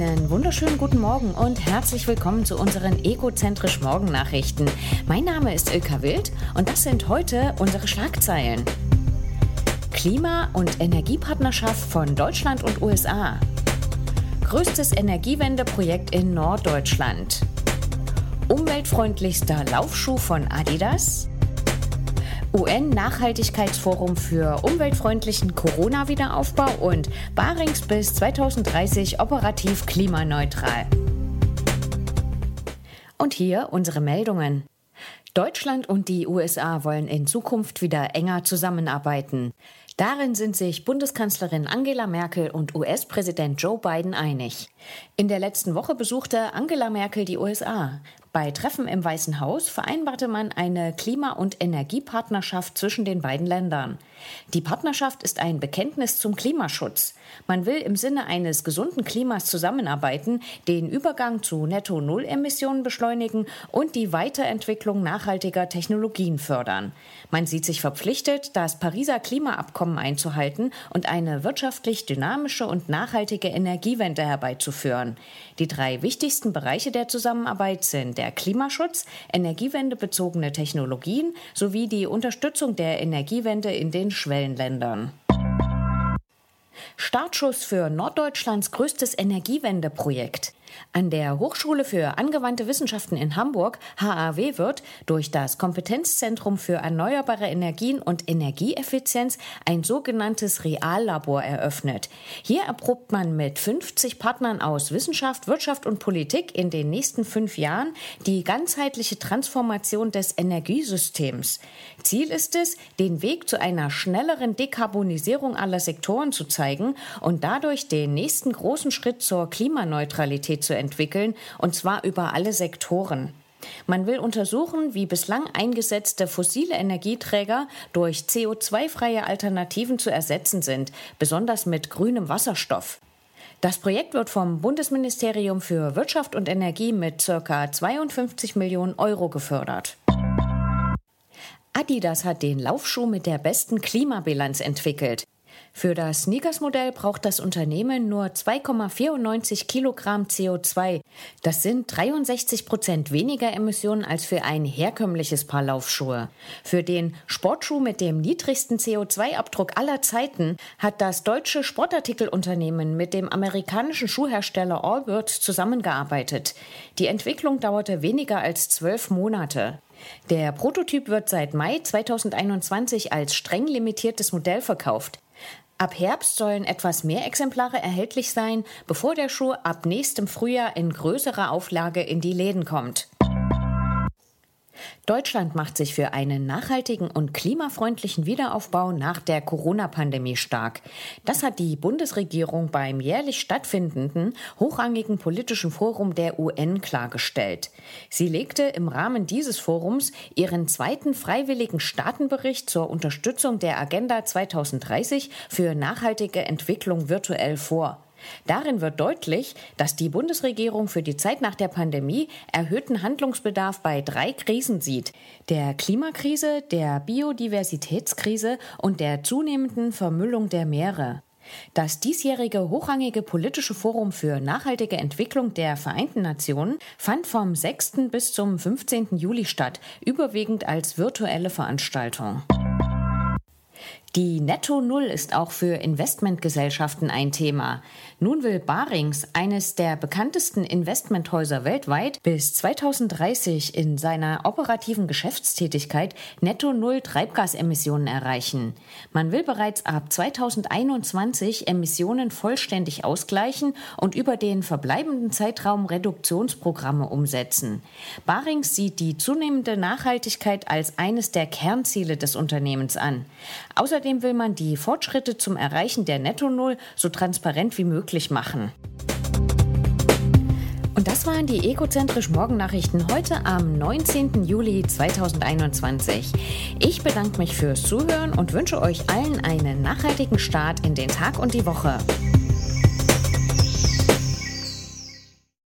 Einen wunderschönen guten Morgen und herzlich willkommen zu unseren Egozentrisch Morgen Nachrichten. Mein Name ist Ilka Wild und das sind heute unsere Schlagzeilen. Klima- und Energiepartnerschaft von Deutschland und USA. Größtes Energiewendeprojekt in Norddeutschland. Umweltfreundlichster Laufschuh von Adidas. UN-Nachhaltigkeitsforum für umweltfreundlichen Corona-Wiederaufbau und Barings bis 2030 operativ klimaneutral. Und hier unsere Meldungen. Deutschland und die USA wollen in Zukunft wieder enger zusammenarbeiten. Darin sind sich Bundeskanzlerin Angela Merkel und US-Präsident Joe Biden einig. In der letzten Woche besuchte Angela Merkel die USA. Bei Treffen im Weißen Haus vereinbarte man eine Klima- und Energiepartnerschaft zwischen den beiden Ländern. Die Partnerschaft ist ein Bekenntnis zum Klimaschutz. Man will im Sinne eines gesunden Klimas zusammenarbeiten, den Übergang zu Netto-Null-Emissionen beschleunigen und die Weiterentwicklung nachhaltiger Technologien fördern. Man sieht sich verpflichtet, das Pariser Klimaabkommen einzuhalten und eine wirtschaftlich dynamische und nachhaltige Energiewende herbeizuführen. Die drei wichtigsten Bereiche der Zusammenarbeit sind der Klimaschutz, energiewendebezogene Technologien sowie die Unterstützung der Energiewende in den Schwellenländern. Startschuss für Norddeutschlands größtes Energiewendeprojekt. An der Hochschule für angewandte Wissenschaften in Hamburg, HAW, wird durch das Kompetenzzentrum für erneuerbare Energien und Energieeffizienz ein sogenanntes Reallabor eröffnet. Hier erprobt man mit 50 Partnern aus Wissenschaft, Wirtschaft und Politik in den nächsten fünf Jahren die ganzheitliche Transformation des Energiesystems. Ziel ist es, den Weg zu einer schnelleren Dekarbonisierung aller Sektoren zu zeigen und dadurch den nächsten großen Schritt zur Klimaneutralität zu entwickeln, und zwar über alle Sektoren. Man will untersuchen, wie bislang eingesetzte fossile Energieträger durch CO2-freie Alternativen zu ersetzen sind, besonders mit grünem Wasserstoff. Das Projekt wird vom Bundesministerium für Wirtschaft und Energie mit ca. 52 Millionen Euro gefördert. Adidas hat den Laufschuh mit der besten Klimabilanz entwickelt. Für das Sneakers-Modell braucht das Unternehmen nur 2,94 Kilogramm CO2. Das sind 63 Prozent weniger Emissionen als für ein herkömmliches Paar Laufschuhe. Für den Sportschuh mit dem niedrigsten CO2-Abdruck aller Zeiten hat das deutsche Sportartikelunternehmen mit dem amerikanischen Schuhhersteller Allbirds zusammengearbeitet. Die Entwicklung dauerte weniger als zwölf Monate. Der Prototyp wird seit Mai 2021 als streng limitiertes Modell verkauft. Ab Herbst sollen etwas mehr Exemplare erhältlich sein, bevor der Schuh ab nächstem Frühjahr in größerer Auflage in die Läden kommt. Deutschland macht sich für einen nachhaltigen und klimafreundlichen Wiederaufbau nach der Corona-Pandemie stark. Das hat die Bundesregierung beim jährlich stattfindenden hochrangigen politischen Forum der UN klargestellt. Sie legte im Rahmen dieses Forums ihren zweiten freiwilligen Staatenbericht zur Unterstützung der Agenda 2030 für nachhaltige Entwicklung virtuell vor. Darin wird deutlich, dass die Bundesregierung für die Zeit nach der Pandemie erhöhten Handlungsbedarf bei drei Krisen sieht. Der Klimakrise, der Biodiversitätskrise und der zunehmenden Vermüllung der Meere. Das diesjährige hochrangige politische Forum für nachhaltige Entwicklung der Vereinten Nationen fand vom 6. bis zum 15. Juli statt, überwiegend als virtuelle Veranstaltung. Die Netto Null ist auch für Investmentgesellschaften ein Thema. Nun will Barings, eines der bekanntesten Investmenthäuser weltweit, bis 2030 in seiner operativen Geschäftstätigkeit Netto Null Treibgasemissionen erreichen. Man will bereits ab 2021 Emissionen vollständig ausgleichen und über den verbleibenden Zeitraum Reduktionsprogramme umsetzen. Barings sieht die zunehmende Nachhaltigkeit als eines der Kernziele des Unternehmens an. Außer Außerdem will man die Fortschritte zum Erreichen der Netto-Null so transparent wie möglich machen. Und das waren die Egozentrisch Morgennachrichten heute am 19. Juli 2021. Ich bedanke mich fürs Zuhören und wünsche euch allen einen nachhaltigen Start in den Tag und die Woche.